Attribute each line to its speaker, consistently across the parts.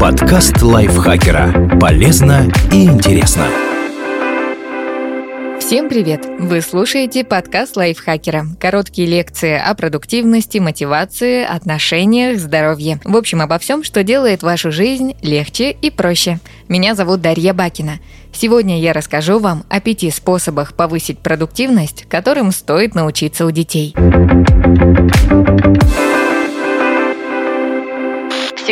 Speaker 1: Подкаст лайфхакера. Полезно и интересно.
Speaker 2: Всем привет! Вы слушаете подкаст лайфхакера. Короткие лекции о продуктивности, мотивации, отношениях, здоровье. В общем, обо всем, что делает вашу жизнь легче и проще. Меня зовут Дарья Бакина. Сегодня я расскажу вам о пяти способах повысить продуктивность, которым стоит научиться у детей.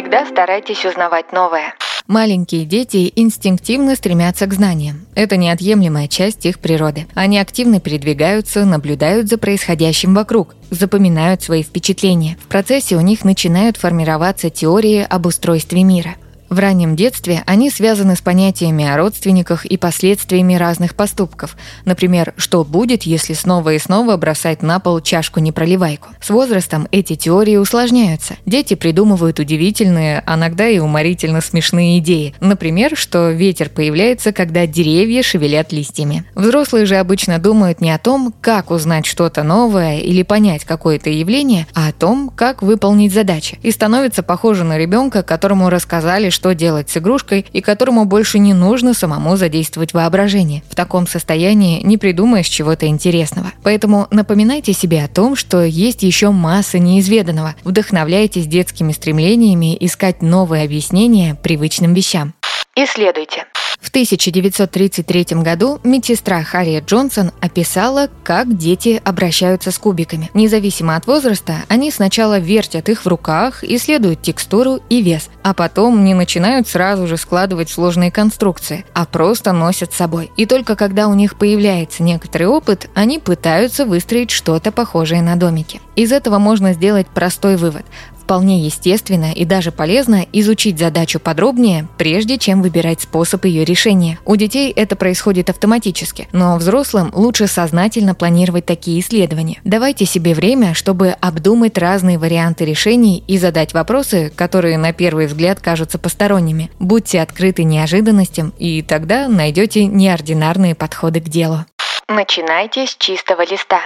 Speaker 2: Всегда старайтесь узнавать новое. Маленькие дети инстинктивно стремятся к знаниям. Это неотъемлемая часть их природы. Они активно передвигаются, наблюдают за происходящим вокруг, запоминают свои впечатления. В процессе у них начинают формироваться теории об устройстве мира – в раннем детстве они связаны с понятиями о родственниках и последствиями разных поступков. Например, что будет, если снова и снова бросать на пол чашку-непроливайку. С возрастом эти теории усложняются. Дети придумывают удивительные, иногда и уморительно смешные идеи. Например, что ветер появляется, когда деревья шевелят листьями. Взрослые же обычно думают не о том, как узнать что-то новое или понять какое-то явление, а о том, как выполнить задачи. И становятся похожи на ребенка, которому рассказали, что делать с игрушкой и которому больше не нужно самому задействовать воображение. В таком состоянии не придумаешь чего-то интересного. Поэтому напоминайте себе о том, что есть еще масса неизведанного. Вдохновляйтесь детскими стремлениями искать новые объяснения привычным вещам. Исследуйте. В 1933 году медсестра Харриет Джонсон описала, как дети обращаются с кубиками. Независимо от возраста, они сначала вертят их в руках, исследуют текстуру и вес, а потом не начинают сразу же складывать сложные конструкции, а просто носят с собой. И только когда у них появляется некоторый опыт, они пытаются выстроить что-то похожее на домики. Из этого можно сделать простой вывод. Вполне естественно и даже полезно изучить задачу подробнее, прежде чем выбирать способ ее решения. У детей это происходит автоматически, но взрослым лучше сознательно планировать такие исследования. Давайте себе время, чтобы обдумать разные варианты решений и задать вопросы, которые на первый взгляд кажутся посторонними. Будьте открыты неожиданностям, и тогда найдете неординарные подходы к делу. Начинайте с чистого листа.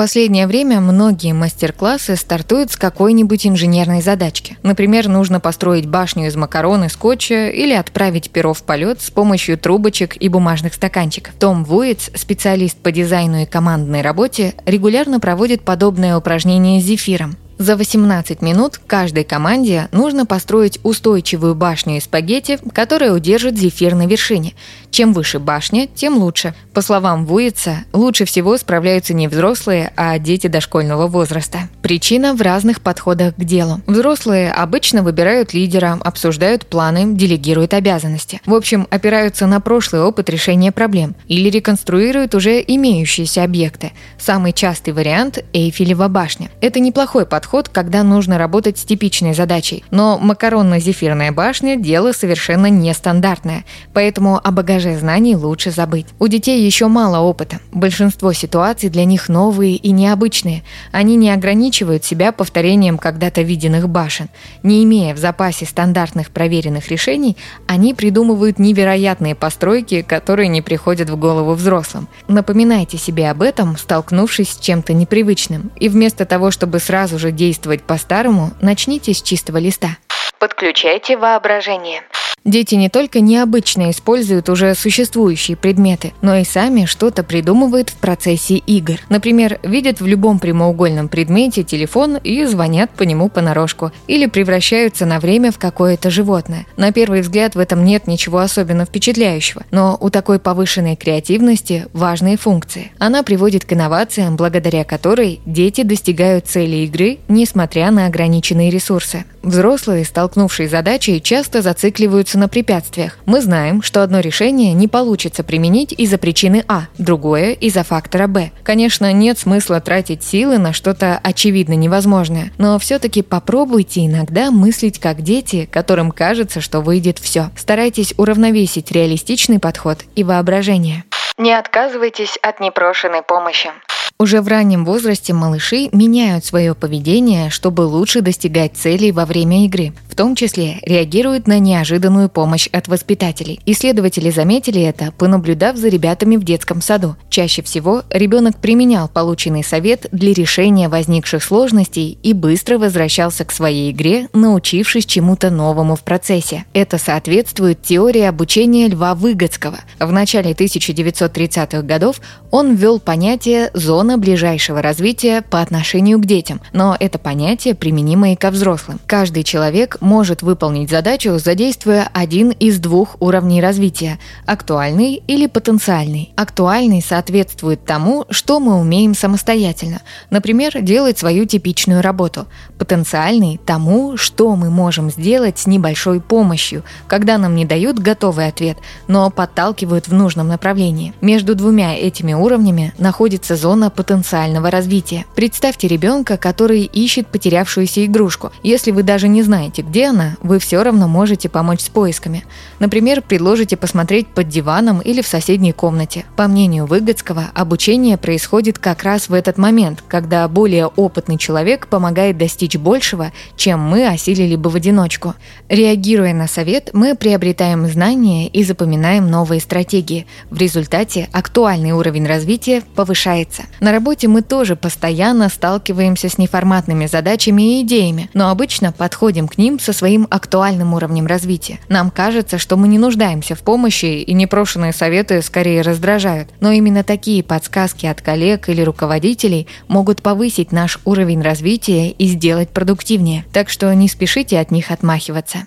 Speaker 2: Последнее время многие мастер-классы стартуют с какой-нибудь инженерной задачки. Например, нужно построить башню из макарон и скотча или отправить перо в полет с помощью трубочек и бумажных стаканчиков. Том Вуиц, специалист по дизайну и командной работе, регулярно проводит подобное упражнение с зефиром. За 18 минут каждой команде нужно построить устойчивую башню из спагетти, которая удержит зефир на вершине. Чем выше башня, тем лучше. По словам Вуица, лучше всего справляются не взрослые, а дети дошкольного возраста. Причина в разных подходах к делу. Взрослые обычно выбирают лидера, обсуждают планы, делегируют обязанности. В общем, опираются на прошлый опыт решения проблем или реконструируют уже имеющиеся объекты. Самый частый вариант – Эйфелева башня. Это неплохой подход когда нужно работать с типичной задачей. Но макаронно-зефирная башня – дело совершенно нестандартное, поэтому о багаже знаний лучше забыть. У детей еще мало опыта. Большинство ситуаций для них новые и необычные. Они не ограничивают себя повторением когда-то виденных башен. Не имея в запасе стандартных проверенных решений, они придумывают невероятные постройки, которые не приходят в голову взрослым. Напоминайте себе об этом, столкнувшись с чем-то непривычным. И вместо того, чтобы сразу же действовать по-старому, начните с чистого листа. Подключайте воображение. Дети не только необычно используют уже существующие предметы, но и сами что-то придумывают в процессе игр. Например, видят в любом прямоугольном предмете телефон и звонят по нему понарошку. Или превращаются на время в какое-то животное. На первый взгляд в этом нет ничего особенно впечатляющего, но у такой повышенной креативности важные функции. Она приводит к инновациям, благодаря которой дети достигают цели игры, несмотря на ограниченные ресурсы. Взрослые, столкнувшие с задачей, часто зацикливаются на препятствиях. Мы знаем, что одно решение не получится применить из-за причины А, другое – из-за фактора Б. Конечно, нет смысла тратить силы на что-то очевидно невозможное, но все-таки попробуйте иногда мыслить как дети, которым кажется, что выйдет все. Старайтесь уравновесить реалистичный подход и воображение. Не отказывайтесь от непрошенной помощи. Уже в раннем возрасте малыши меняют свое поведение, чтобы лучше достигать целей во время игры. В том числе реагируют на неожиданную помощь от воспитателей. Исследователи заметили это, понаблюдав за ребятами в детском саду. Чаще всего ребенок применял полученный совет для решения возникших сложностей и быстро возвращался к своей игре, научившись чему-то новому в процессе. Это соответствует теории обучения Льва Выгодского. В начале 1930-х годов он ввел понятие «зона зона ближайшего развития по отношению к детям, но это понятие применимо и ко взрослым. Каждый человек может выполнить задачу, задействуя один из двух уровней развития – актуальный или потенциальный. Актуальный соответствует тому, что мы умеем самостоятельно, например, делать свою типичную работу. Потенциальный – тому, что мы можем сделать с небольшой помощью, когда нам не дают готовый ответ, но подталкивают в нужном направлении. Между двумя этими уровнями находится зона потенциального развития. Представьте ребенка, который ищет потерявшуюся игрушку. Если вы даже не знаете, где она, вы все равно можете помочь с поисками. Например, предложите посмотреть под диваном или в соседней комнате. По мнению Выгодского, обучение происходит как раз в этот момент, когда более опытный человек помогает достичь большего, чем мы осилили бы в одиночку. Реагируя на совет, мы приобретаем знания и запоминаем новые стратегии. В результате актуальный уровень развития повышается. На работе мы тоже постоянно сталкиваемся с неформатными задачами и идеями, но обычно подходим к ним со своим актуальным уровнем развития. Нам кажется, что мы не нуждаемся в помощи, и непрошенные советы скорее раздражают. Но именно такие подсказки от коллег или руководителей могут повысить наш уровень развития и сделать продуктивнее. Так что не спешите от них отмахиваться.